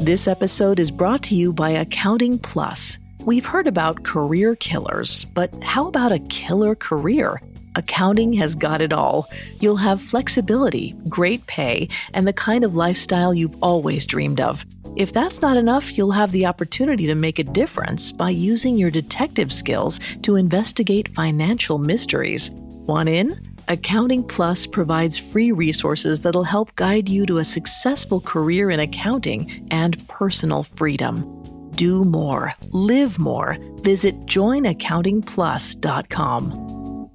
This episode is brought to you by Accounting Plus. We've heard about career killers, but how about a killer career? Accounting has got it all. You'll have flexibility, great pay, and the kind of lifestyle you've always dreamed of. If that's not enough, you'll have the opportunity to make a difference by using your detective skills to investigate financial mysteries. Want in? Accounting Plus provides free resources that'll help guide you to a successful career in accounting and personal freedom. Do more, live more. Visit joinaccountingplus.com.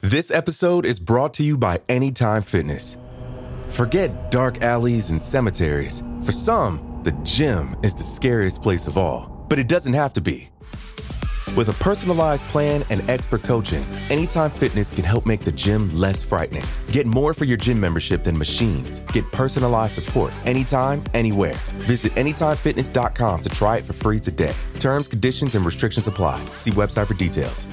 This episode is brought to you by Anytime Fitness. Forget dark alleys and cemeteries. For some, the gym is the scariest place of all, but it doesn't have to be. With a personalized plan and expert coaching, Anytime Fitness can help make the gym less frightening. Get more for your gym membership than machines. Get personalized support anytime, anywhere. Visit AnytimeFitness.com to try it for free today. Terms, conditions, and restrictions apply. See website for details.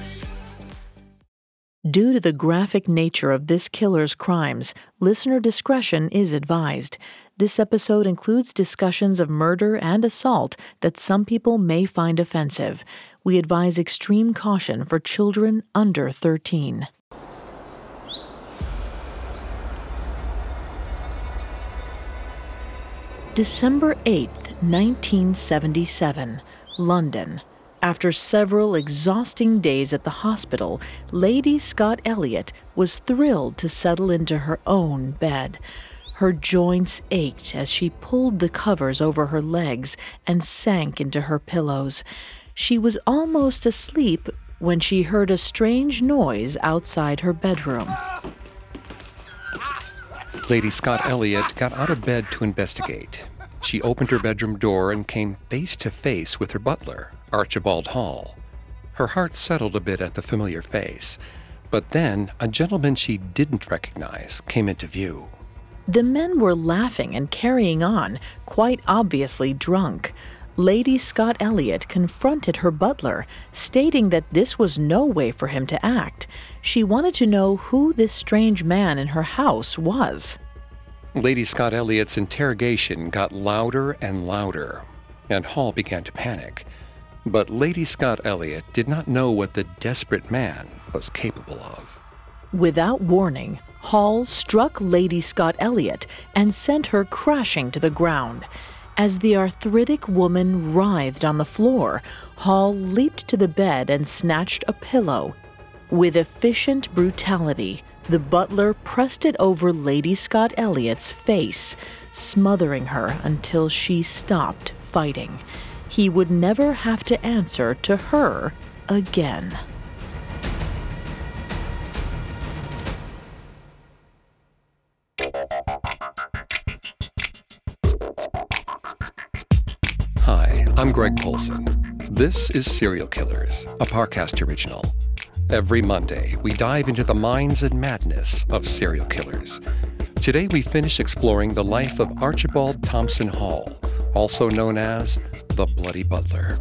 Due to the graphic nature of this killer's crimes, listener discretion is advised. This episode includes discussions of murder and assault that some people may find offensive. We advise extreme caution for children under 13. December 8th, 1977, London. After several exhausting days at the hospital, Lady Scott Elliott was thrilled to settle into her own bed. Her joints ached as she pulled the covers over her legs and sank into her pillows. She was almost asleep when she heard a strange noise outside her bedroom. Lady Scott Elliott got out of bed to investigate. She opened her bedroom door and came face to face with her butler, Archibald Hall. Her heart settled a bit at the familiar face, but then a gentleman she didn't recognize came into view. The men were laughing and carrying on, quite obviously drunk. Lady Scott Elliott confronted her butler, stating that this was no way for him to act. She wanted to know who this strange man in her house was. Lady Scott Elliott's interrogation got louder and louder, and Hall began to panic. But Lady Scott Elliott did not know what the desperate man was capable of. Without warning, Hall struck Lady Scott Elliott and sent her crashing to the ground. As the arthritic woman writhed on the floor, Hall leaped to the bed and snatched a pillow. With efficient brutality, the butler pressed it over Lady Scott Elliott's face, smothering her until she stopped fighting. He would never have to answer to her again. Greg Polcyn. This is Serial Killers, a Parcast original. Every Monday, we dive into the minds and madness of serial killers. Today, we finish exploring the life of Archibald Thompson Hall, also known as the Bloody Butler.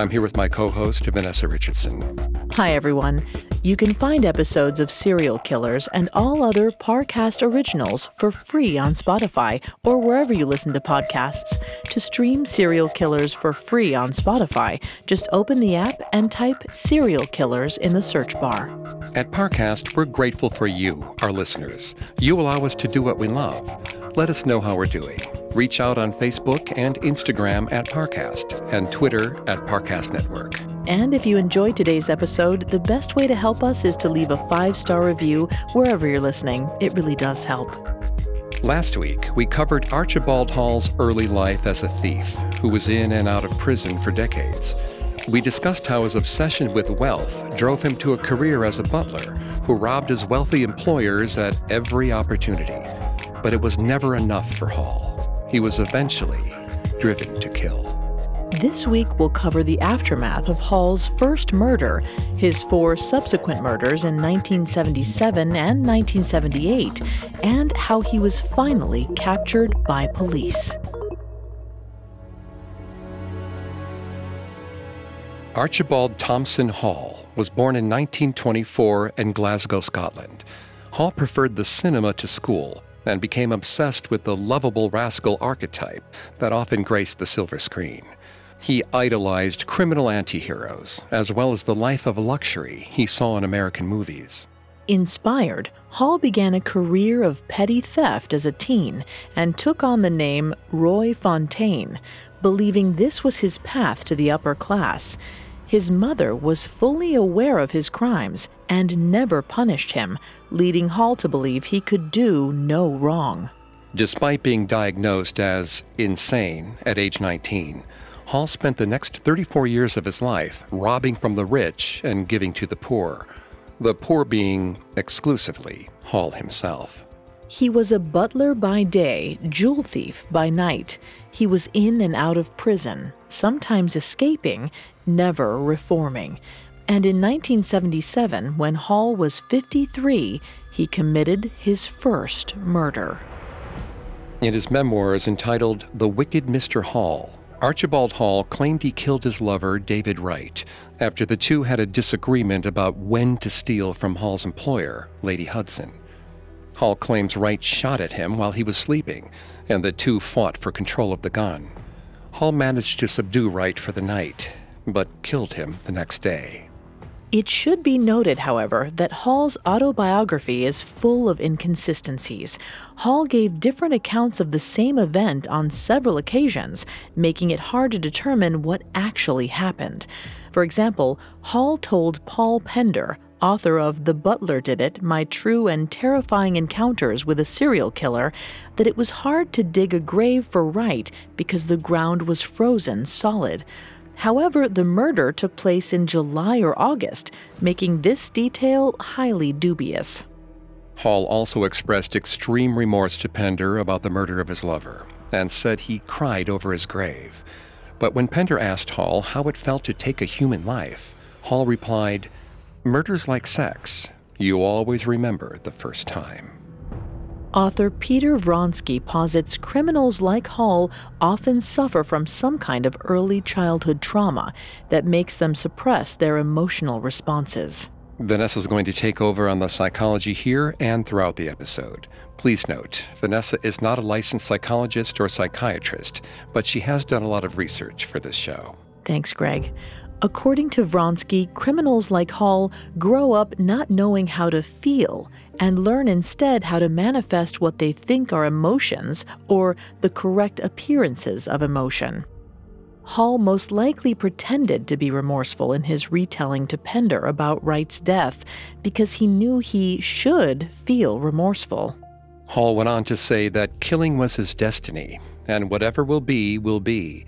I'm here with my co host, Vanessa Richardson. Hi, everyone. You can find episodes of Serial Killers and all other Parcast originals for free on Spotify or wherever you listen to podcasts. To stream Serial Killers for free on Spotify, just open the app and type Serial Killers in the search bar. At Parcast, we're grateful for you, our listeners. You allow us to do what we love. Let us know how we're doing. Reach out on Facebook and Instagram at Parcast and Twitter at Parcast Network. And if you enjoyed today's episode, the best way to help us is to leave a five star review wherever you're listening. It really does help. Last week, we covered Archibald Hall's early life as a thief who was in and out of prison for decades. We discussed how his obsession with wealth drove him to a career as a butler who robbed his wealthy employers at every opportunity. But it was never enough for Hall. He was eventually driven to kill. This week, we'll cover the aftermath of Hall's first murder, his four subsequent murders in 1977 and 1978, and how he was finally captured by police. Archibald Thompson Hall was born in 1924 in Glasgow, Scotland. Hall preferred the cinema to school and became obsessed with the lovable rascal archetype that often graced the silver screen. He idolized criminal antiheroes, as well as the life of luxury he saw in American movies. Inspired, Hall began a career of petty theft as a teen and took on the name Roy Fontaine, believing this was his path to the upper class. His mother was fully aware of his crimes and never punished him, leading Hall to believe he could do no wrong. Despite being diagnosed as insane at age 19, Hall spent the next 34 years of his life robbing from the rich and giving to the poor, the poor being exclusively Hall himself. He was a butler by day, jewel thief by night. He was in and out of prison, sometimes escaping, never reforming. And in 1977, when Hall was 53, he committed his first murder. In his memoirs entitled The Wicked Mr. Hall, Archibald Hall claimed he killed his lover, David Wright, after the two had a disagreement about when to steal from Hall's employer, Lady Hudson. Hall claims Wright shot at him while he was sleeping, and the two fought for control of the gun. Hall managed to subdue Wright for the night, but killed him the next day. It should be noted, however, that Hall's autobiography is full of inconsistencies. Hall gave different accounts of the same event on several occasions, making it hard to determine what actually happened. For example, Hall told Paul Pender, author of The Butler Did It My True and Terrifying Encounters with a Serial Killer, that it was hard to dig a grave for Wright because the ground was frozen solid. However, the murder took place in July or August, making this detail highly dubious. Hall also expressed extreme remorse to Pender about the murder of his lover and said he cried over his grave. But when Pender asked Hall how it felt to take a human life, Hall replied, Murder's like sex. You always remember the first time. Author Peter Vronsky posits criminals like Hall often suffer from some kind of early childhood trauma that makes them suppress their emotional responses. Vanessa is going to take over on the psychology here and throughout the episode. Please note, Vanessa is not a licensed psychologist or psychiatrist, but she has done a lot of research for this show. Thanks, Greg. According to Vronsky, criminals like Hall grow up not knowing how to feel and learn instead how to manifest what they think are emotions or the correct appearances of emotion. Hall most likely pretended to be remorseful in his retelling to Pender about Wright's death because he knew he should feel remorseful. Hall went on to say that killing was his destiny, and whatever will be, will be.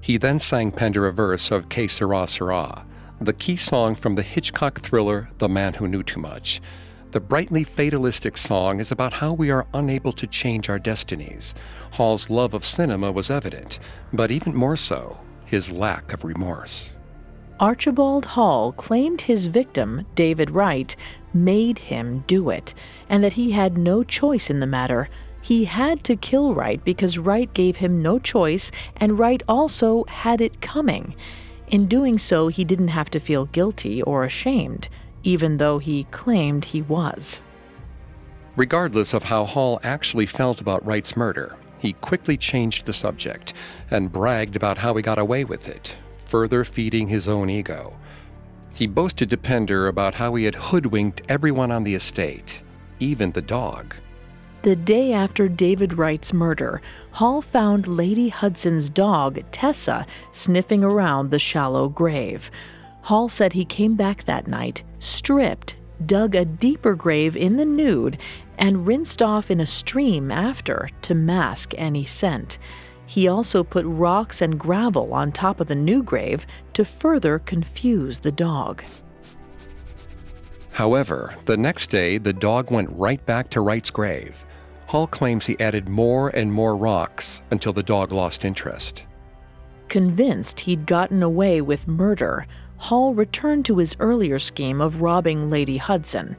He then sang Pender a verse of Que Sera Sera, the key song from the Hitchcock thriller The Man Who Knew Too Much. The brightly fatalistic song is about how we are unable to change our destinies. Hall's love of cinema was evident, but even more so, his lack of remorse. Archibald Hall claimed his victim, David Wright, made him do it, and that he had no choice in the matter. He had to kill Wright because Wright gave him no choice, and Wright also had it coming. In doing so, he didn't have to feel guilty or ashamed, even though he claimed he was. Regardless of how Hall actually felt about Wright's murder, he quickly changed the subject and bragged about how he got away with it, further feeding his own ego. He boasted to Pender about how he had hoodwinked everyone on the estate, even the dog. The day after David Wright's murder, Hall found Lady Hudson's dog, Tessa, sniffing around the shallow grave. Hall said he came back that night, stripped, dug a deeper grave in the nude, and rinsed off in a stream after to mask any scent. He also put rocks and gravel on top of the new grave to further confuse the dog. However, the next day, the dog went right back to Wright's grave. Hall claims he added more and more rocks until the dog lost interest. Convinced he'd gotten away with murder, Hall returned to his earlier scheme of robbing Lady Hudson.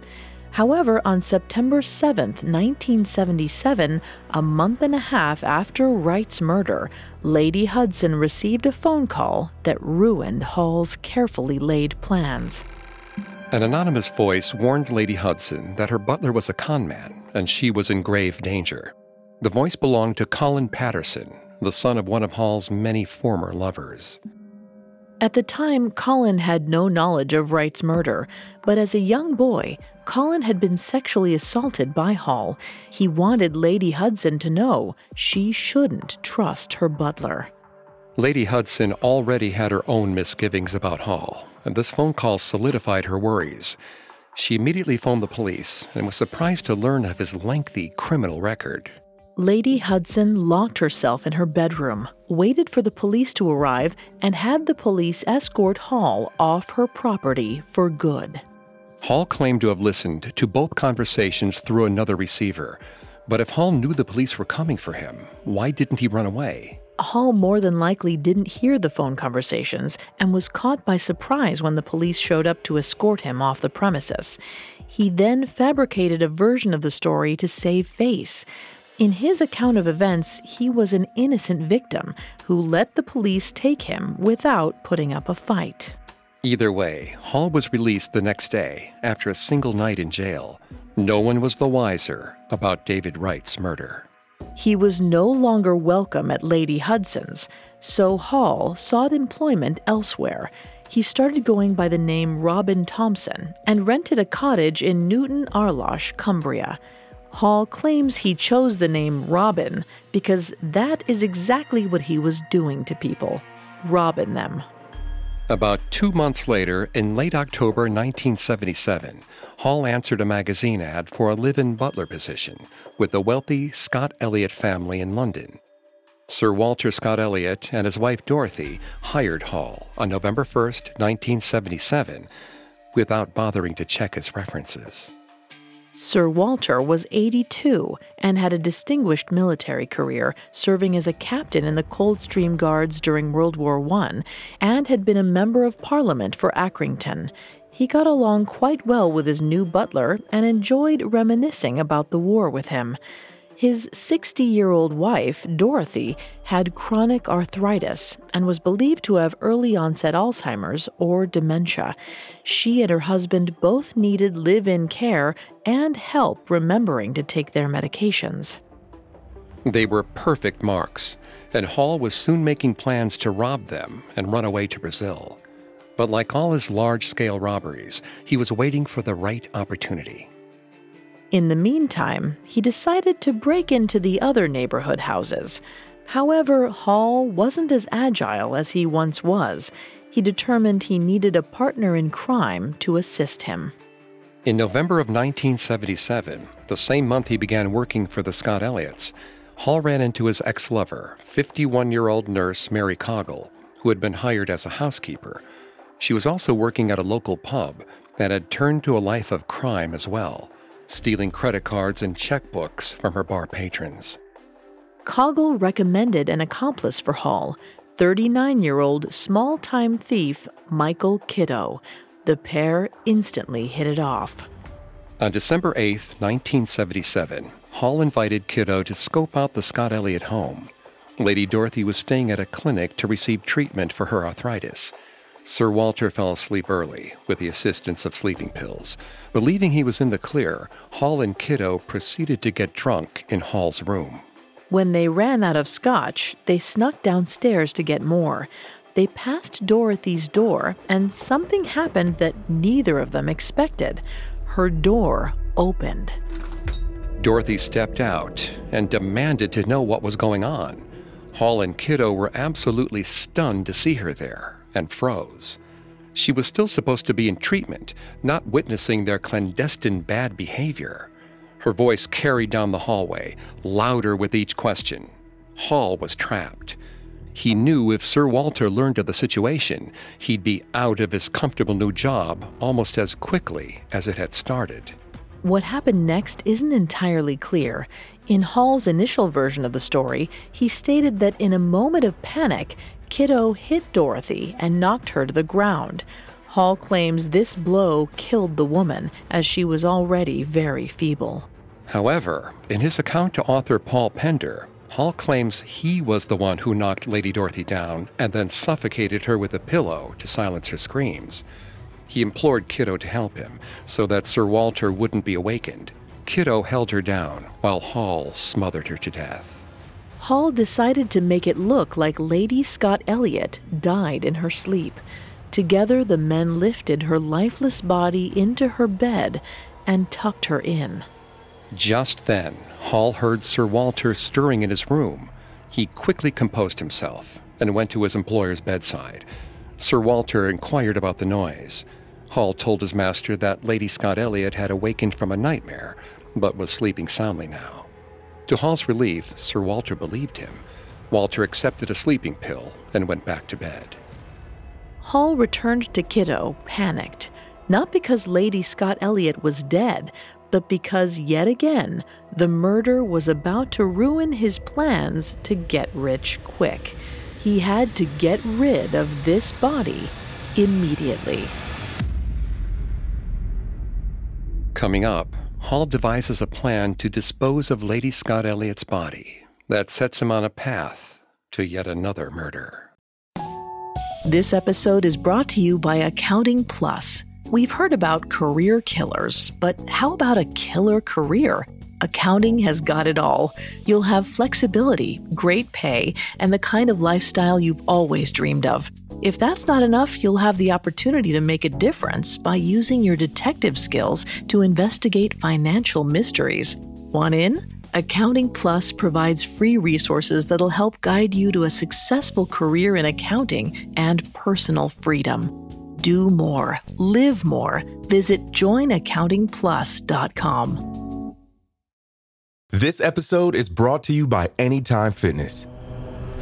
However, on September 7, 1977, a month and a half after Wright's murder, Lady Hudson received a phone call that ruined Hall's carefully laid plans. An anonymous voice warned Lady Hudson that her butler was a conman and she was in grave danger. The voice belonged to Colin Patterson, the son of one of Hall's many former lovers. At the time, Colin had no knowledge of Wright's murder, but as a young boy, Colin had been sexually assaulted by Hall. He wanted Lady Hudson to know she shouldn't trust her butler. Lady Hudson already had her own misgivings about Hall, and this phone call solidified her worries. She immediately phoned the police and was surprised to learn of his lengthy criminal record. Lady Hudson locked herself in her bedroom, waited for the police to arrive, and had the police escort Hall off her property for good. Hall claimed to have listened to both conversations through another receiver. But if Hall knew the police were coming for him, why didn't he run away? Hall more than likely didn't hear the phone conversations and was caught by surprise when the police showed up to escort him off the premises. He then fabricated a version of the story to save face. In his account of events, he was an innocent victim who let the police take him without putting up a fight. Either way, Hall was released the next day after a single night in jail. No one was the wiser about David Wright's murder. He was no longer welcome at Lady Hudson's, so Hall sought employment elsewhere. He started going by the name Robin Thompson and rented a cottage in Newton Arlosh, Cumbria. Hall claims he chose the name Robin because that is exactly what he was doing to people robbing them. About two months later, in late October 1977, Hall answered a magazine ad for a live in butler position with the wealthy Scott Elliott family in London. Sir Walter Scott Elliott and his wife Dorothy hired Hall on November 1, 1977, without bothering to check his references. Sir Walter was 82 and had a distinguished military career, serving as a captain in the Coldstream Guards during World War I, and had been a member of Parliament for Accrington. He got along quite well with his new butler and enjoyed reminiscing about the war with him. His 60 year old wife, Dorothy, had chronic arthritis and was believed to have early onset Alzheimer's or dementia. She and her husband both needed live in care and help remembering to take their medications. They were perfect marks, and Hall was soon making plans to rob them and run away to Brazil. But like all his large scale robberies, he was waiting for the right opportunity. In the meantime, he decided to break into the other neighborhood houses. However, Hall wasn't as agile as he once was. He determined he needed a partner in crime to assist him. In November of 1977, the same month he began working for the Scott Elliots, Hall ran into his ex lover, 51 year old nurse Mary Coggle, who had been hired as a housekeeper. She was also working at a local pub and had turned to a life of crime as well stealing credit cards and checkbooks from her bar patrons. Coggle recommended an accomplice for Hall, 39 year old small time thief Michael Kitto. The pair instantly hit it off. On December 8, 1977, Hall invited Kitto to scope out the Scott Elliott home. Lady Dorothy was staying at a clinic to receive treatment for her arthritis. Sir Walter fell asleep early with the assistance of sleeping pills. Believing he was in the clear, Hall and Kitto proceeded to get drunk in Hall's room. When they ran out of scotch, they snuck downstairs to get more. They passed Dorothy's door, and something happened that neither of them expected. Her door opened. Dorothy stepped out and demanded to know what was going on. Hall and Kitto were absolutely stunned to see her there and froze. She was still supposed to be in treatment, not witnessing their clandestine bad behavior. Her voice carried down the hallway, louder with each question. Hall was trapped. He knew if Sir Walter learned of the situation, he'd be out of his comfortable new job almost as quickly as it had started. What happened next isn't entirely clear. In Hall's initial version of the story, he stated that in a moment of panic, Kitto hit Dorothy and knocked her to the ground. Hall claims this blow killed the woman, as she was already very feeble. However, in his account to author Paul Pender, Hall claims he was the one who knocked Lady Dorothy down and then suffocated her with a pillow to silence her screams. He implored Kitto to help him so that Sir Walter wouldn't be awakened. Kitto held her down while Hall smothered her to death. Hall decided to make it look like Lady Scott Elliot died in her sleep. Together, the men lifted her lifeless body into her bed and tucked her in. Just then, Hall heard Sir Walter stirring in his room. He quickly composed himself and went to his employer's bedside. Sir Walter inquired about the noise. Hall told his master that Lady Scott Elliot had awakened from a nightmare, but was sleeping soundly now. To Hall's relief, Sir Walter believed him. Walter accepted a sleeping pill and went back to bed. Hall returned to Kitto, panicked, not because Lady Scott Elliot was dead, but because yet again the murder was about to ruin his plans to get rich quick. He had to get rid of this body immediately. Coming up, Hall devises a plan to dispose of Lady Scott Elliot's body that sets him on a path to yet another murder. This episode is brought to you by Accounting Plus. We've heard about career killers, but how about a killer career? Accounting has got it all. You'll have flexibility, great pay, and the kind of lifestyle you've always dreamed of. If that's not enough, you'll have the opportunity to make a difference by using your detective skills to investigate financial mysteries. Want in? Accounting Plus provides free resources that'll help guide you to a successful career in accounting and personal freedom do more, live more. Visit joinaccountingplus.com. This episode is brought to you by Anytime Fitness.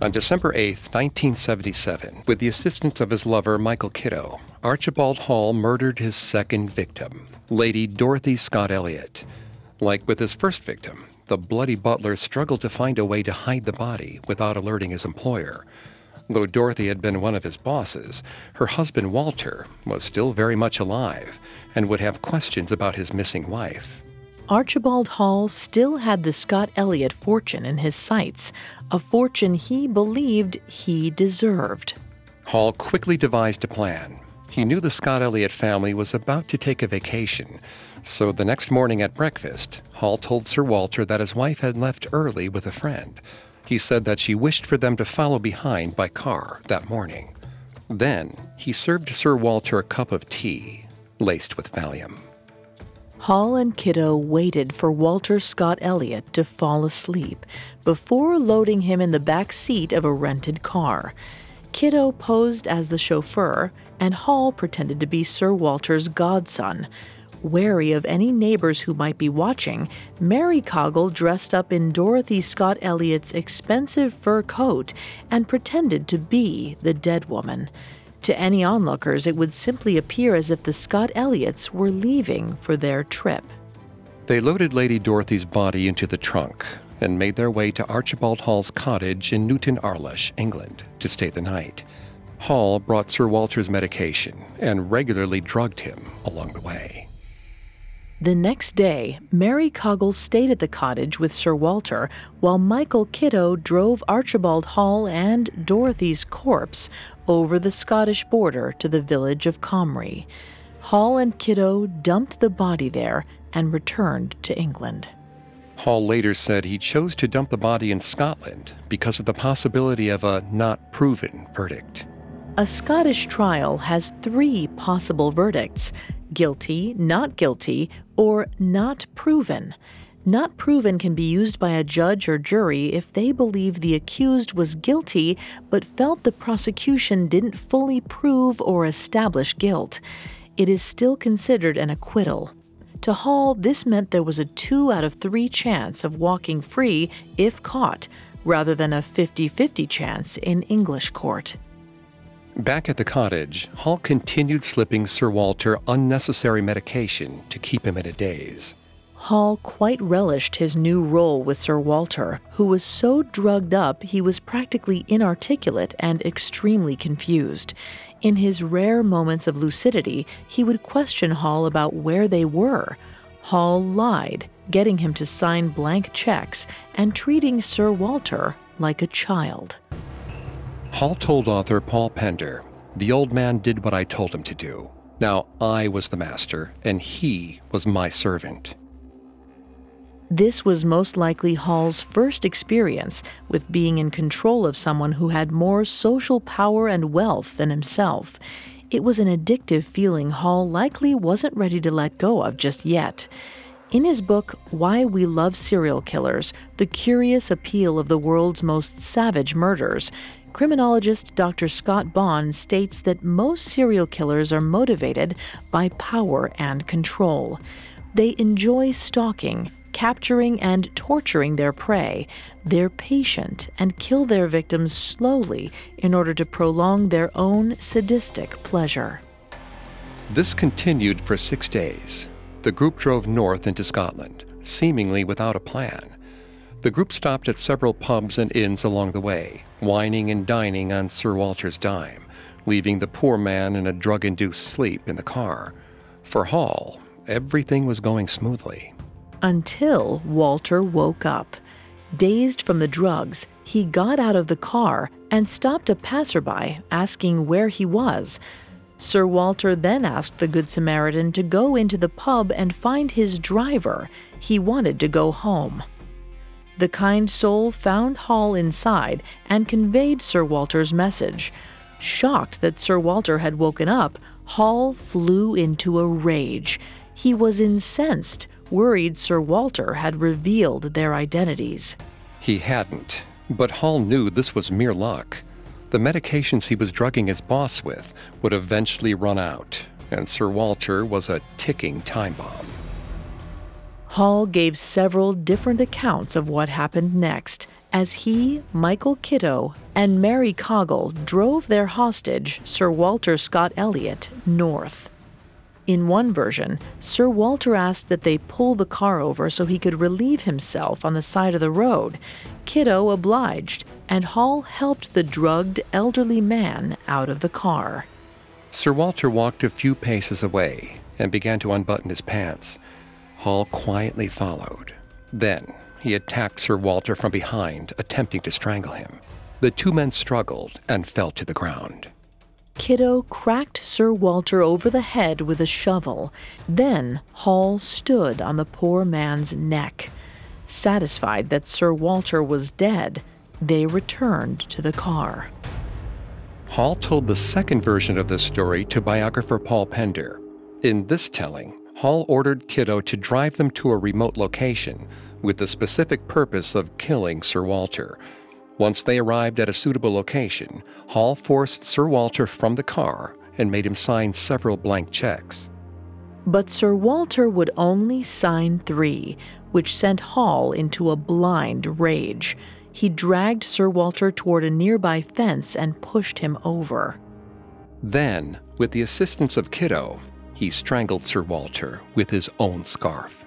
On December 8, 1977, with the assistance of his lover, Michael Kitto, Archibald Hall murdered his second victim, Lady Dorothy Scott Elliot. Like with his first victim, the bloody butler struggled to find a way to hide the body without alerting his employer. Though Dorothy had been one of his bosses, her husband Walter was still very much alive and would have questions about his missing wife. Archibald Hall still had the Scott Elliot fortune in his sights, a fortune he believed he deserved. Hall quickly devised a plan. He knew the Scott Elliot family was about to take a vacation, so the next morning at breakfast, Hall told Sir Walter that his wife had left early with a friend. He said that she wished for them to follow behind by car that morning. Then he served Sir Walter a cup of tea laced with Valium. Hall and Kitto waited for Walter Scott Elliot to fall asleep before loading him in the back seat of a rented car. Kitto posed as the chauffeur, and Hall pretended to be Sir Walter's godson. Wary of any neighbors who might be watching, Mary Coggle dressed up in Dorothy Scott Elliot's expensive fur coat and pretended to be the dead woman. To any onlookers, it would simply appear as if the Scott Elliots were leaving for their trip. They loaded Lady Dorothy's body into the trunk and made their way to Archibald Hall's cottage in Newton Arlosh, England, to stay the night. Hall brought Sir Walter's medication and regularly drugged him along the way. The next day, Mary Coggle stayed at the cottage with Sir Walter while Michael Kitto drove Archibald Hall and Dorothy's corpse over the Scottish border to the village of Comrie. Hall and Kitto dumped the body there and returned to England. Hall later said he chose to dump the body in Scotland because of the possibility of a not proven verdict. A Scottish trial has three possible verdicts guilty, not guilty, or not proven. Not proven can be used by a judge or jury if they believe the accused was guilty but felt the prosecution didn't fully prove or establish guilt. It is still considered an acquittal. To Hall, this meant there was a two out of three chance of walking free if caught, rather than a 50 50 chance in English court. Back at the cottage, Hall continued slipping Sir Walter unnecessary medication to keep him in a daze. Hall quite relished his new role with Sir Walter, who was so drugged up he was practically inarticulate and extremely confused. In his rare moments of lucidity, he would question Hall about where they were. Hall lied, getting him to sign blank checks and treating Sir Walter like a child. Hall told author Paul Pender, The old man did what I told him to do. Now I was the master, and he was my servant. This was most likely Hall's first experience with being in control of someone who had more social power and wealth than himself. It was an addictive feeling Hall likely wasn't ready to let go of just yet. In his book, Why We Love Serial Killers The Curious Appeal of the World's Most Savage Murders, criminologist Dr. Scott Bonn states that most serial killers are motivated by power and control. They enjoy stalking, capturing and torturing their prey. They're patient and kill their victims slowly in order to prolong their own sadistic pleasure. This continued for six days. The group drove north into Scotland, seemingly without a plan. The group stopped at several pubs and inns along the way, wining and dining on Sir Walter's dime, leaving the poor man in a drug induced sleep in the car. For Hall, everything was going smoothly until Walter woke up. Dazed from the drugs, he got out of the car and stopped a passerby, asking where he was. Sir Walter then asked the Good Samaritan to go into the pub and find his driver. He wanted to go home. The kind soul found Hall inside and conveyed Sir Walter's message. Shocked that Sir Walter had woken up, Hall flew into a rage. He was incensed worried Sir Walter had revealed their identities. He hadn't, but Hall knew this was mere luck. The medications he was drugging his boss with would eventually run out, and Sir Walter was a ticking time bomb. Hall gave several different accounts of what happened next as he, Michael Kitto, and Mary Coggle drove their hostage, Sir Walter Scott Elliot, north. In one version, Sir Walter asked that they pull the car over so he could relieve himself on the side of the road. Kitto obliged, and Hall helped the drugged elderly man out of the car. Sir Walter walked a few paces away and began to unbutton his pants. Hall quietly followed. Then he attacked Sir Walter from behind, attempting to strangle him. The two men struggled and fell to the ground. Kitto cracked Sir Walter over the head with a shovel. Then Hall stood on the poor man's neck. Satisfied that Sir Walter was dead, they returned to the car. Hall told the second version of this story to biographer Paul Pender. In this telling, Hall ordered Kitto to drive them to a remote location with the specific purpose of killing Sir Walter. Once they arrived at a suitable location, Hall forced Sir Walter from the car and made him sign several blank checks. But Sir Walter would only sign three, which sent Hall into a blind rage. He dragged Sir Walter toward a nearby fence and pushed him over. Then, with the assistance of Kitto, he strangled Sir Walter with his own scarf.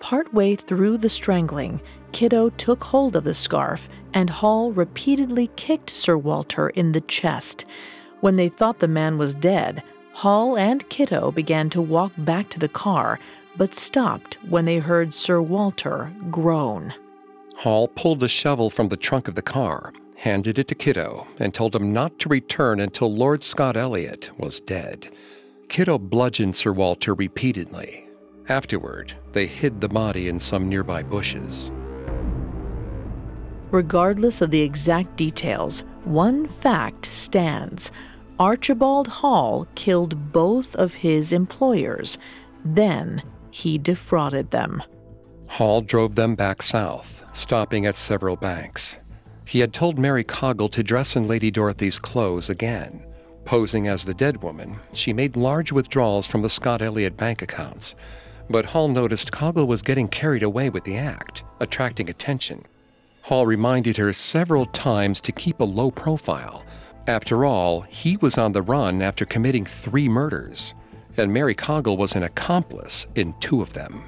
Partway through the strangling, Kitto took hold of the scarf, and Hall repeatedly kicked Sir Walter in the chest. When they thought the man was dead, Hall and Kitto began to walk back to the car, but stopped when they heard Sir Walter groan. Hall pulled a shovel from the trunk of the car, handed it to Kitto, and told him not to return until Lord Scott Elliot was dead. Kitto bludgeoned Sir Walter repeatedly. Afterward, they hid the body in some nearby bushes. Regardless of the exact details, one fact stands. Archibald Hall killed both of his employers. Then he defrauded them. Hall drove them back south, stopping at several banks. He had told Mary Coggle to dress in Lady Dorothy's clothes again. Posing as the dead woman, she made large withdrawals from the Scott Elliot bank accounts. But Hall noticed Coggle was getting carried away with the act, attracting attention. Hall reminded her several times to keep a low profile. After all, he was on the run after committing three murders, and Mary Coggle was an accomplice in two of them.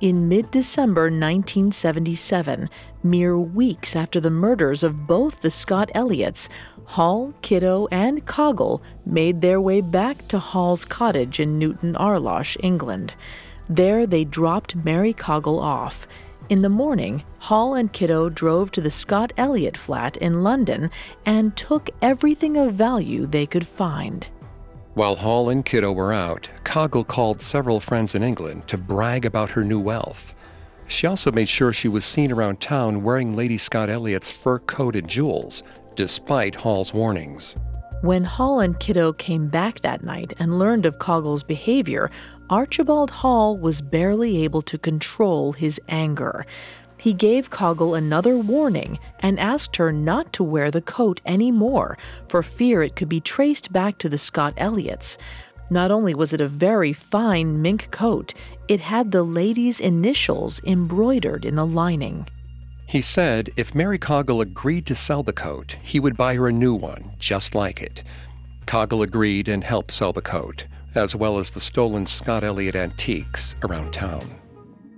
In mid December 1977, mere weeks after the murders of both the Scott Elliots, Hall, Kitto, and Coggle made their way back to Hall's cottage in Newton Arlosh, England. There they dropped Mary Coggle off. In the morning, Hall and Kitto drove to the Scott Elliot flat in London and took everything of value they could find. While Hall and Kitto were out, Coggle called several friends in England to brag about her new wealth. She also made sure she was seen around town wearing Lady Scott Elliot's fur coat and jewels, despite Hall's warnings. When Hall and Kitto came back that night and learned of Coggle's behavior, Archibald Hall was barely able to control his anger. He gave Coggle another warning and asked her not to wear the coat anymore for fear it could be traced back to the Scott Elliots. Not only was it a very fine mink coat, it had the lady's initials embroidered in the lining. He said if Mary Coggle agreed to sell the coat, he would buy her a new one, just like it. Coggle agreed and helped sell the coat as well as the stolen Scott Elliot antiques around town.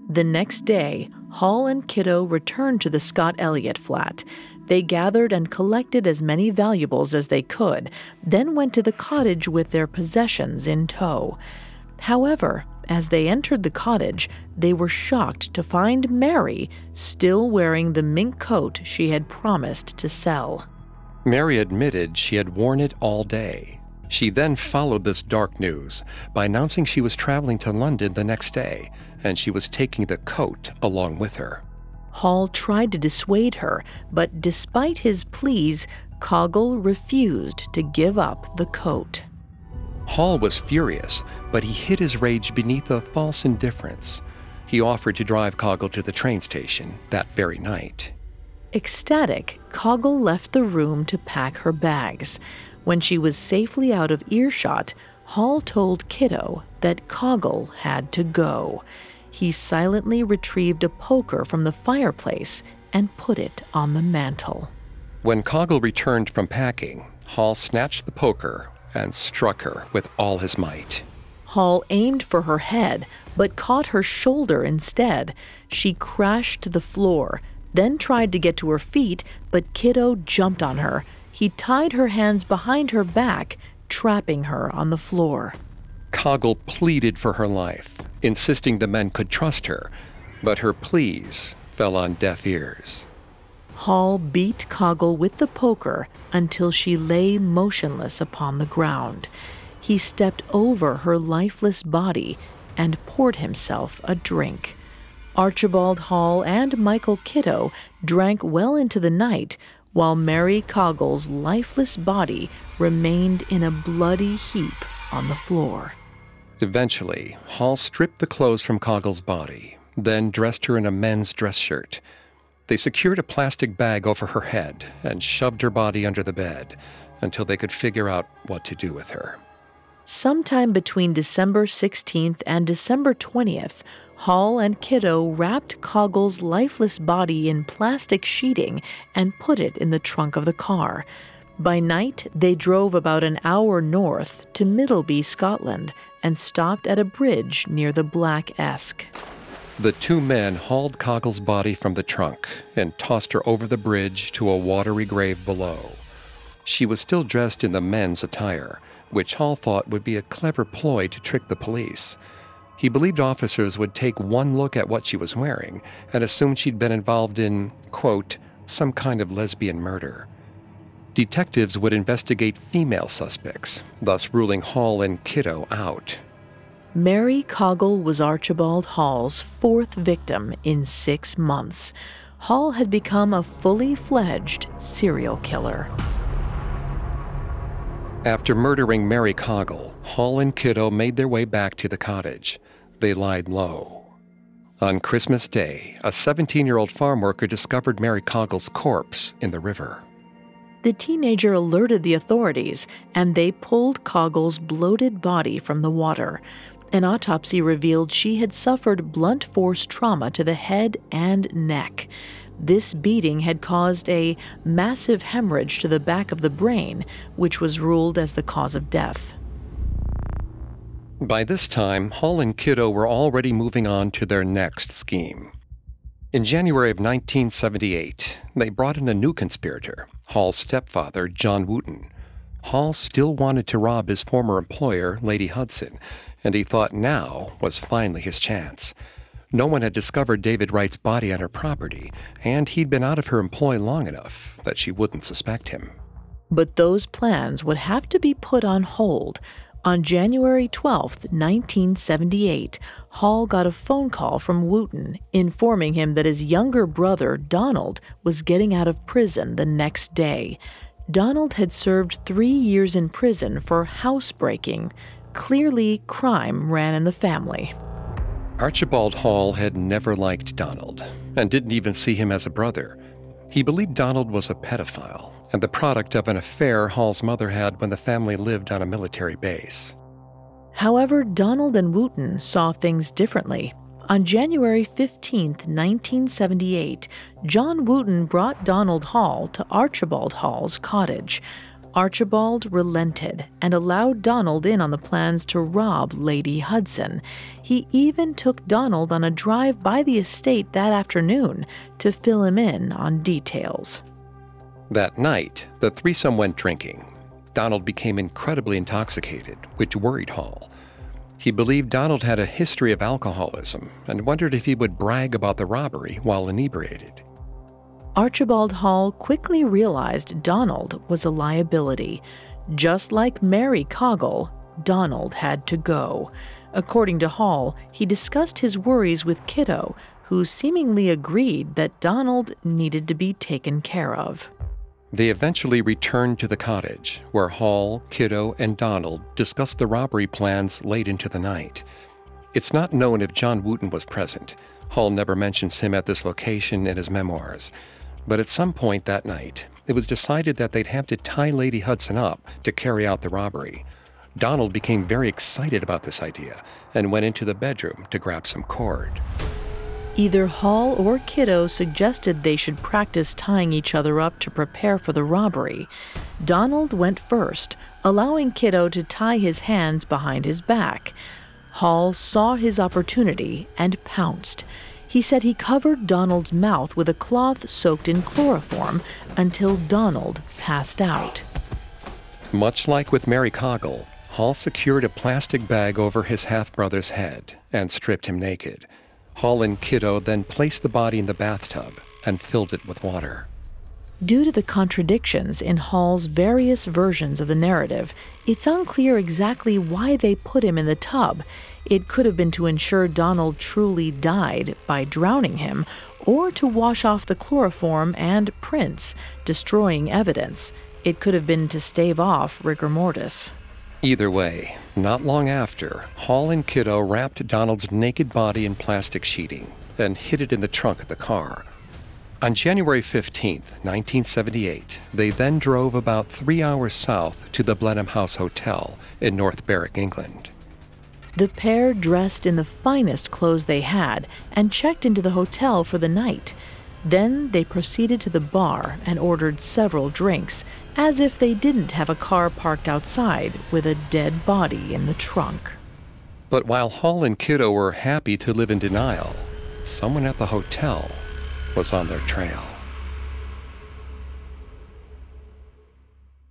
The next day, Hall and Kitto returned to the Scott Elliot flat. They gathered and collected as many valuables as they could, then went to the cottage with their possessions in tow. However, as they entered the cottage, they were shocked to find Mary still wearing the mink coat she had promised to sell. Mary admitted she had worn it all day she then followed this dark news by announcing she was traveling to London the next day and she was taking the coat along with her. Hall tried to dissuade her, but despite his pleas, Coggle refused to give up the coat. Hall was furious, but he hid his rage beneath a false indifference. He offered to drive Coggle to the train station that very night. Ecstatic, Coggle left the room to pack her bags. When she was safely out of earshot, Hall told Kitto that Coggle had to go. He silently retrieved a poker from the fireplace and put it on the mantel. When Coggle returned from packing, Hall snatched the poker and struck her with all his might. Hall aimed for her head, but caught her shoulder instead. She crashed to the floor, then tried to get to her feet, but Kitto jumped on her he tied her hands behind her back, trapping her on the floor. Coggle pleaded for her life, insisting the men could trust her, but her pleas fell on deaf ears. Hall beat Coggle with the poker until she lay motionless upon the ground. He stepped over her lifeless body and poured himself a drink. Archibald Hall and Michael Kitto drank well into the night while Mary Coggle's lifeless body remained in a bloody heap on the floor. Eventually, Hall stripped the clothes from Coggle's body, then dressed her in a men's dress shirt. They secured a plastic bag over her head and shoved her body under the bed until they could figure out what to do with her. Sometime between December 16th and December 20th, Hall and Kitto wrapped Coggle's lifeless body in plastic sheeting and put it in the trunk of the car. By night, they drove about an hour north to Middlebie, Scotland, and stopped at a bridge near the Black Esk. The two men hauled Coggle's body from the trunk and tossed her over the bridge to a watery grave below. She was still dressed in the men's attire, which Hall thought would be a clever ploy to trick the police. He believed officers would take one look at what she was wearing and assume she'd been involved in, quote, some kind of lesbian murder. Detectives would investigate female suspects, thus ruling Hall and Kitto out. Mary Coggle was Archibald Hall's fourth victim in six months. Hall had become a fully fledged serial killer. After murdering Mary Coggle, Hall and Kitto made their way back to the cottage. They lied low. On Christmas Day, a 17 year old farm worker discovered Mary Coggle's corpse in the river. The teenager alerted the authorities, and they pulled Coggle's bloated body from the water. An autopsy revealed she had suffered blunt force trauma to the head and neck. This beating had caused a massive hemorrhage to the back of the brain, which was ruled as the cause of death. By this time, Hall and Kitto were already moving on to their next scheme. In January of 1978, they brought in a new conspirator, Hall's stepfather, John Wooten. Hall still wanted to rob his former employer, Lady Hudson, and he thought now was finally his chance. No one had discovered David Wright's body on her property, and he'd been out of her employ long enough that she wouldn't suspect him. But those plans would have to be put on hold. On January 12, 1978, Hall got a phone call from Wooten informing him that his younger brother, Donald, was getting out of prison the next day. Donald had served three years in prison for housebreaking. Clearly, crime ran in the family. Archibald Hall had never liked Donald and didn't even see him as a brother. He believed Donald was a pedophile and the product of an affair Hall's mother had when the family lived on a military base. However, Donald and Wooten saw things differently. On January 15, 1978, John Wooten brought Donald Hall to Archibald Hall's cottage. Archibald relented and allowed Donald in on the plans to rob Lady Hudson. He even took Donald on a drive by the estate that afternoon to fill him in on details. That night, the threesome went drinking. Donald became incredibly intoxicated, which worried Hall. He believed Donald had a history of alcoholism and wondered if he would brag about the robbery while inebriated. Archibald Hall quickly realized Donald was a liability. Just like Mary Coggle, Donald had to go. According to Hall, he discussed his worries with Kitto, who seemingly agreed that Donald needed to be taken care of. They eventually returned to the cottage, where Hall, Kitto, and Donald discussed the robbery plans late into the night. It's not known if John Wooten was present. Hall never mentions him at this location in his memoirs. But at some point that night, it was decided that they'd have to tie Lady Hudson up to carry out the robbery. Donald became very excited about this idea and went into the bedroom to grab some cord. Either Hall or Kitto suggested they should practice tying each other up to prepare for the robbery. Donald went first, allowing Kitto to tie his hands behind his back. Hall saw his opportunity and pounced. He said he covered Donald's mouth with a cloth soaked in chloroform until Donald passed out. Much like with Mary Coggle, Hall secured a plastic bag over his half brother's head and stripped him naked. Hall and Kitto then placed the body in the bathtub and filled it with water. Due to the contradictions in Hall's various versions of the narrative, it's unclear exactly why they put him in the tub. It could have been to ensure Donald truly died by drowning him, or to wash off the chloroform and prints, destroying evidence. It could have been to stave off rigor mortis. Either way, not long after, Hall and Kitto wrapped Donald's naked body in plastic sheeting and hid it in the trunk of the car. On January 15, 1978, they then drove about three hours south to the Blenheim House Hotel in North Berwick, England. The pair dressed in the finest clothes they had and checked into the hotel for the night. Then they proceeded to the bar and ordered several drinks, as if they didn't have a car parked outside with a dead body in the trunk. But while Hall and Kitto were happy to live in denial, someone at the hotel was on their trail.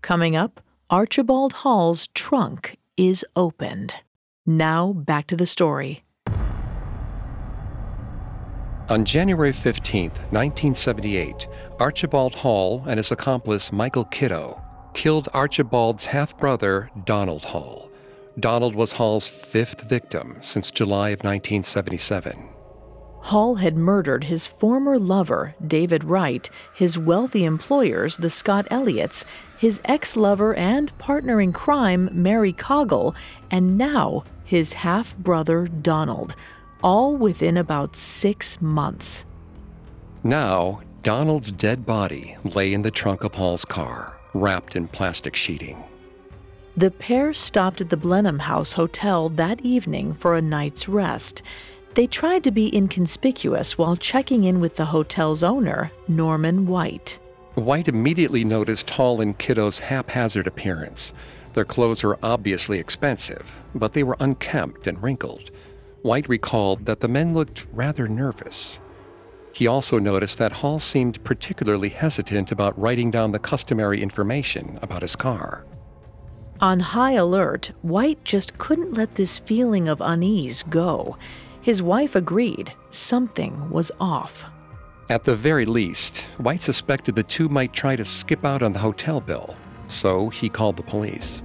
Coming up, Archibald Hall's trunk is opened. Now back to the story. On January 15, 1978, Archibald Hall and his accomplice Michael Kitto killed Archibald's half brother, Donald Hall. Donald was Hall's fifth victim since July of 1977. Hall had murdered his former lover, David Wright, his wealthy employers, the Scott Elliots, his ex lover and partner in crime, Mary Coggle, and now his half brother, Donald, all within about six months. Now, Donald's dead body lay in the trunk of Hall's car, wrapped in plastic sheeting. The pair stopped at the Blenheim House Hotel that evening for a night's rest. They tried to be inconspicuous while checking in with the hotel's owner, Norman White. White immediately noticed Hall and Kitto's haphazard appearance. Their clothes were obviously expensive, but they were unkempt and wrinkled. White recalled that the men looked rather nervous. He also noticed that Hall seemed particularly hesitant about writing down the customary information about his car. On high alert, White just couldn't let this feeling of unease go. His wife agreed something was off. At the very least, White suspected the two might try to skip out on the hotel bill, so he called the police.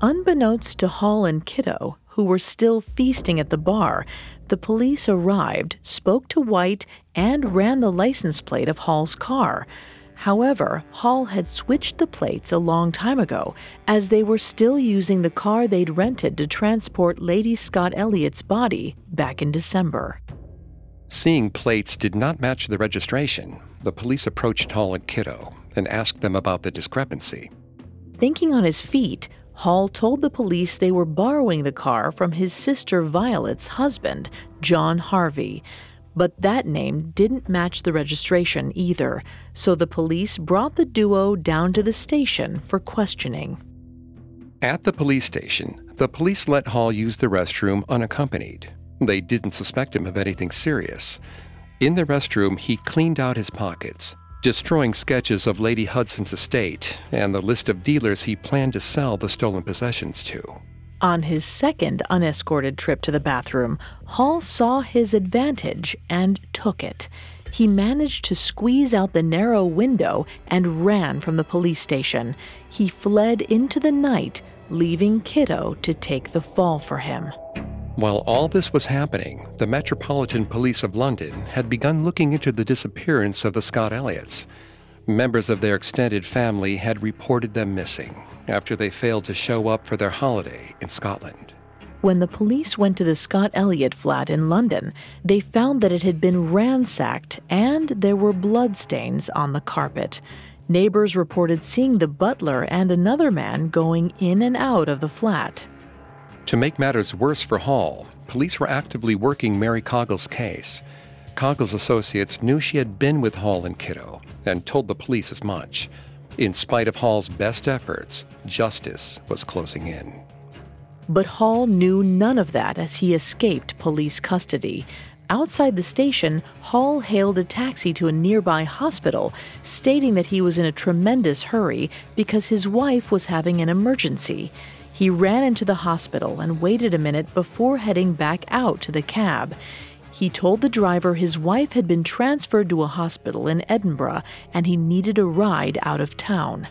Unbeknownst to Hall and Kitto, who were still feasting at the bar, the police arrived, spoke to White, and ran the license plate of Hall's car. However, Hall had switched the plates a long time ago, as they were still using the car they'd rented to transport Lady Scott Elliot's body back in December. Seeing plates did not match the registration, the police approached Hall and Kitto and asked them about the discrepancy. Thinking on his feet, Hall told the police they were borrowing the car from his sister Violet's husband, John Harvey. But that name didn't match the registration either, so the police brought the duo down to the station for questioning. At the police station, the police let Hall use the restroom unaccompanied. They didn't suspect him of anything serious. In the restroom, he cleaned out his pockets, destroying sketches of Lady Hudson's estate and the list of dealers he planned to sell the stolen possessions to. On his second unescorted trip to the bathroom, Hall saw his advantage and took it. He managed to squeeze out the narrow window and ran from the police station. He fled into the night, leaving Kitto to take the fall for him. While all this was happening, the Metropolitan Police of London had begun looking into the disappearance of the Scott Elliots. Members of their extended family had reported them missing after they failed to show up for their holiday in Scotland. When the police went to the Scott Elliot flat in London, they found that it had been ransacked and there were bloodstains on the carpet. Neighbors reported seeing the butler and another man going in and out of the flat. To make matters worse for Hall, police were actively working Mary Coggle's case. Coggle's associates knew she had been with Hall and Kitto and told the police as much. In spite of Hall's best efforts, justice was closing in. But Hall knew none of that as he escaped police custody. Outside the station, Hall hailed a taxi to a nearby hospital, stating that he was in a tremendous hurry because his wife was having an emergency. He ran into the hospital and waited a minute before heading back out to the cab. He told the driver his wife had been transferred to a hospital in Edinburgh and he needed a ride out of town.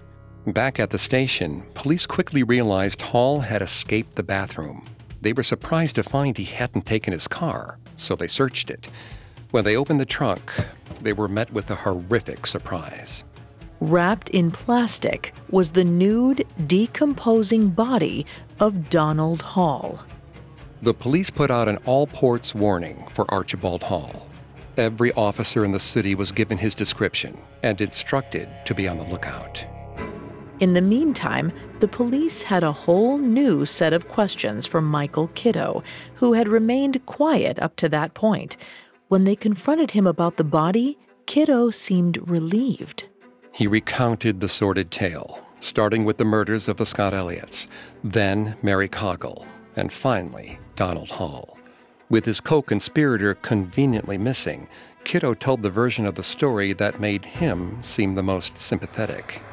Back at the station, police quickly realized Hall had escaped the bathroom. They were surprised to find he hadn't taken his car, so they searched it. When they opened the trunk, they were met with a horrific surprise. Wrapped in plastic was the nude, decomposing body of Donald Hall. The police put out an all ports warning for Archibald Hall. Every officer in the city was given his description and instructed to be on the lookout. In the meantime, the police had a whole new set of questions for Michael Kitto, who had remained quiet up to that point. When they confronted him about the body, Kitto seemed relieved. He recounted the sordid tale, starting with the murders of the Scott Elliots, then Mary Coggle, and finally Donald Hall. With his co conspirator conveniently missing, Kitto told the version of the story that made him seem the most sympathetic.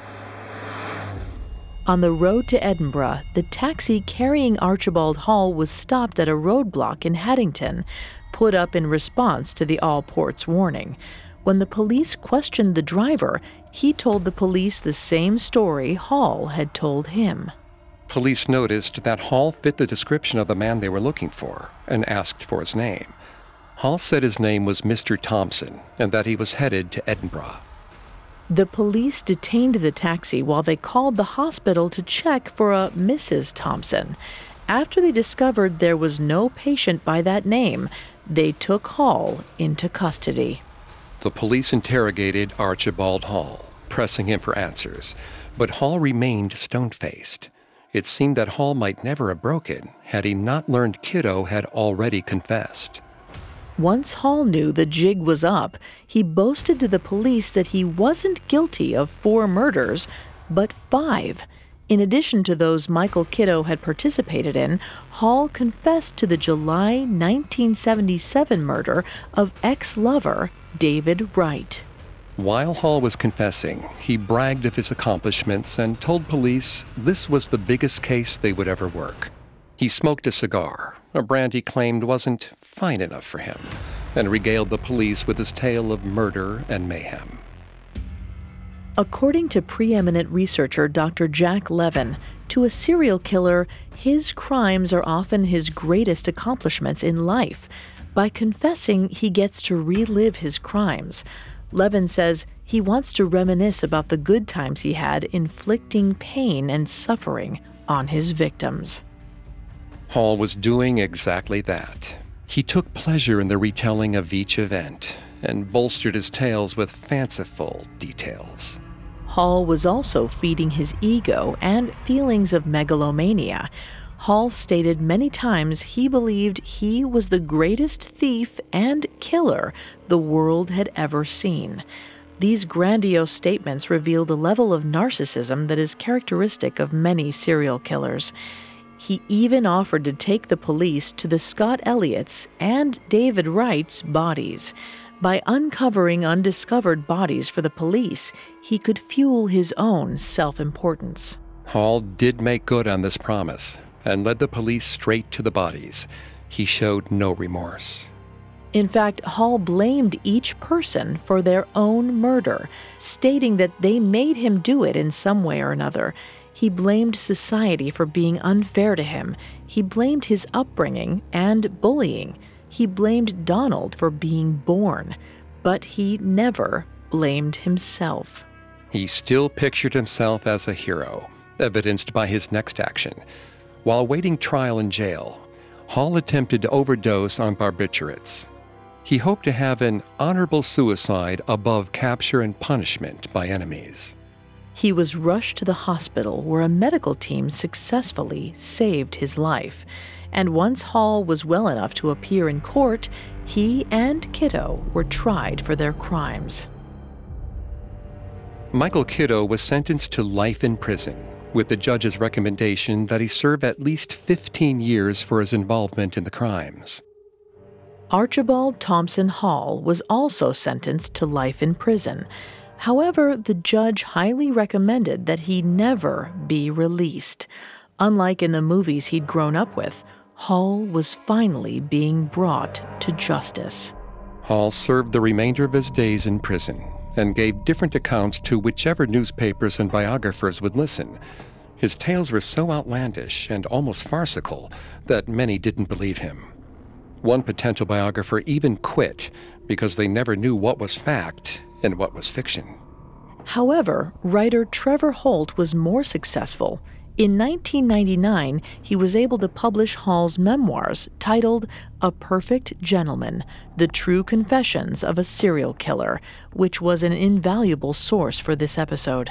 On the road to Edinburgh, the taxi carrying Archibald Hall was stopped at a roadblock in Haddington, put up in response to the all ports warning. When the police questioned the driver, he told the police the same story Hall had told him. Police noticed that Hall fit the description of the man they were looking for and asked for his name. Hall said his name was Mr. Thompson and that he was headed to Edinburgh. The police detained the taxi while they called the hospital to check for a Mrs. Thompson. After they discovered there was no patient by that name, they took Hall into custody. The police interrogated Archibald Hall, pressing him for answers, but Hall remained stone faced. It seemed that Hall might never have broken had he not learned Kitto had already confessed. Once Hall knew the jig was up, he boasted to the police that he wasn't guilty of four murders, but five. In addition to those Michael Kitto had participated in, Hall confessed to the July 1977 murder of ex lover David Wright. While Hall was confessing, he bragged of his accomplishments and told police this was the biggest case they would ever work. He smoked a cigar, a brand he claimed wasn't fine enough for him, and regaled the police with his tale of murder and mayhem. According to preeminent researcher Dr. Jack Levin, to a serial killer, his crimes are often his greatest accomplishments in life. By confessing, he gets to relive his crimes. Levin says he wants to reminisce about the good times he had inflicting pain and suffering on his victims. Hall was doing exactly that. He took pleasure in the retelling of each event and bolstered his tales with fanciful details. Hall was also feeding his ego and feelings of megalomania. Hall stated many times he believed he was the greatest thief and killer the world had ever seen. These grandiose statements revealed a level of narcissism that is characteristic of many serial killers. He even offered to take the police to the Scott Elliots and David Wright's bodies. By uncovering undiscovered bodies for the police, he could fuel his own self importance. Hall did make good on this promise and led the police straight to the bodies. He showed no remorse. In fact, Hall blamed each person for their own murder, stating that they made him do it in some way or another. He blamed society for being unfair to him. He blamed his upbringing and bullying. He blamed Donald for being born. But he never blamed himself. He still pictured himself as a hero, evidenced by his next action. While awaiting trial in jail, Hall attempted to overdose on barbiturates. He hoped to have an honorable suicide above capture and punishment by enemies. He was rushed to the hospital where a medical team successfully saved his life. And once Hall was well enough to appear in court, he and Kitto were tried for their crimes. Michael Kitto was sentenced to life in prison, with the judge's recommendation that he serve at least 15 years for his involvement in the crimes. Archibald Thomson Hall was also sentenced to life in prison. However, the judge highly recommended that he never be released. Unlike in the movies he'd grown up with, Hall was finally being brought to justice. Hall served the remainder of his days in prison and gave different accounts to whichever newspapers and biographers would listen. His tales were so outlandish and almost farcical that many didn't believe him. One potential biographer even quit because they never knew what was fact and what was fiction. However, writer Trevor Holt was more successful. In 1999, he was able to publish Hall's memoirs titled A Perfect Gentleman The True Confessions of a Serial Killer, which was an invaluable source for this episode.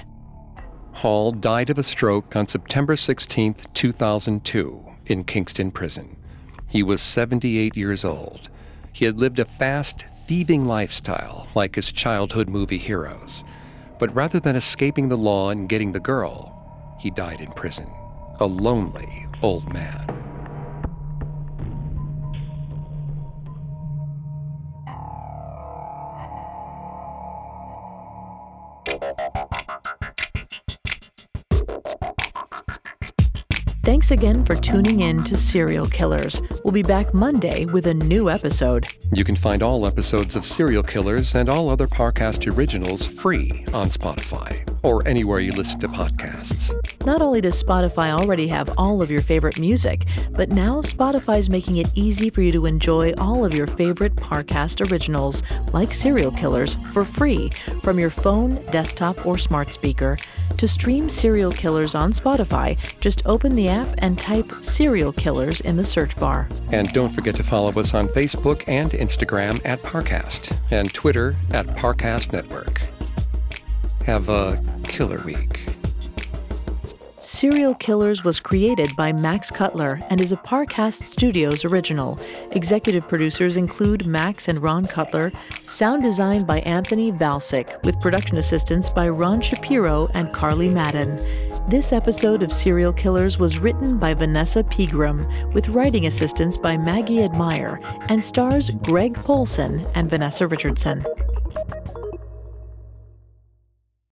Hall died of a stroke on September 16, 2002, in Kingston Prison. He was 78 years old. He had lived a fast, thieving lifestyle like his childhood movie heroes. But rather than escaping the law and getting the girl, he died in prison, a lonely old man. Thanks again for tuning in to Serial Killers. We'll be back Monday with a new episode. You can find all episodes of Serial Killers and all other Parcast originals free on Spotify or anywhere you listen to podcasts. Not only does Spotify already have all of your favorite music, but now Spotify's making it easy for you to enjoy all of your favorite Parcast originals, like Serial Killers, for free from your phone, desktop, or smart speaker. To stream Serial Killers on Spotify, just open the app and type Serial Killers in the search bar. And don't forget to follow us on Facebook and Instagram at Parcast and Twitter at Parcast Network. Have a killer week. Serial Killers was created by Max Cutler and is a Parcast Studios original. Executive producers include Max and Ron Cutler, sound design by Anthony Valsic, with production assistance by Ron Shapiro and Carly Madden. This episode of Serial Killers was written by Vanessa Pegram, with writing assistance by Maggie Admire, and stars Greg Polcyn and Vanessa Richardson.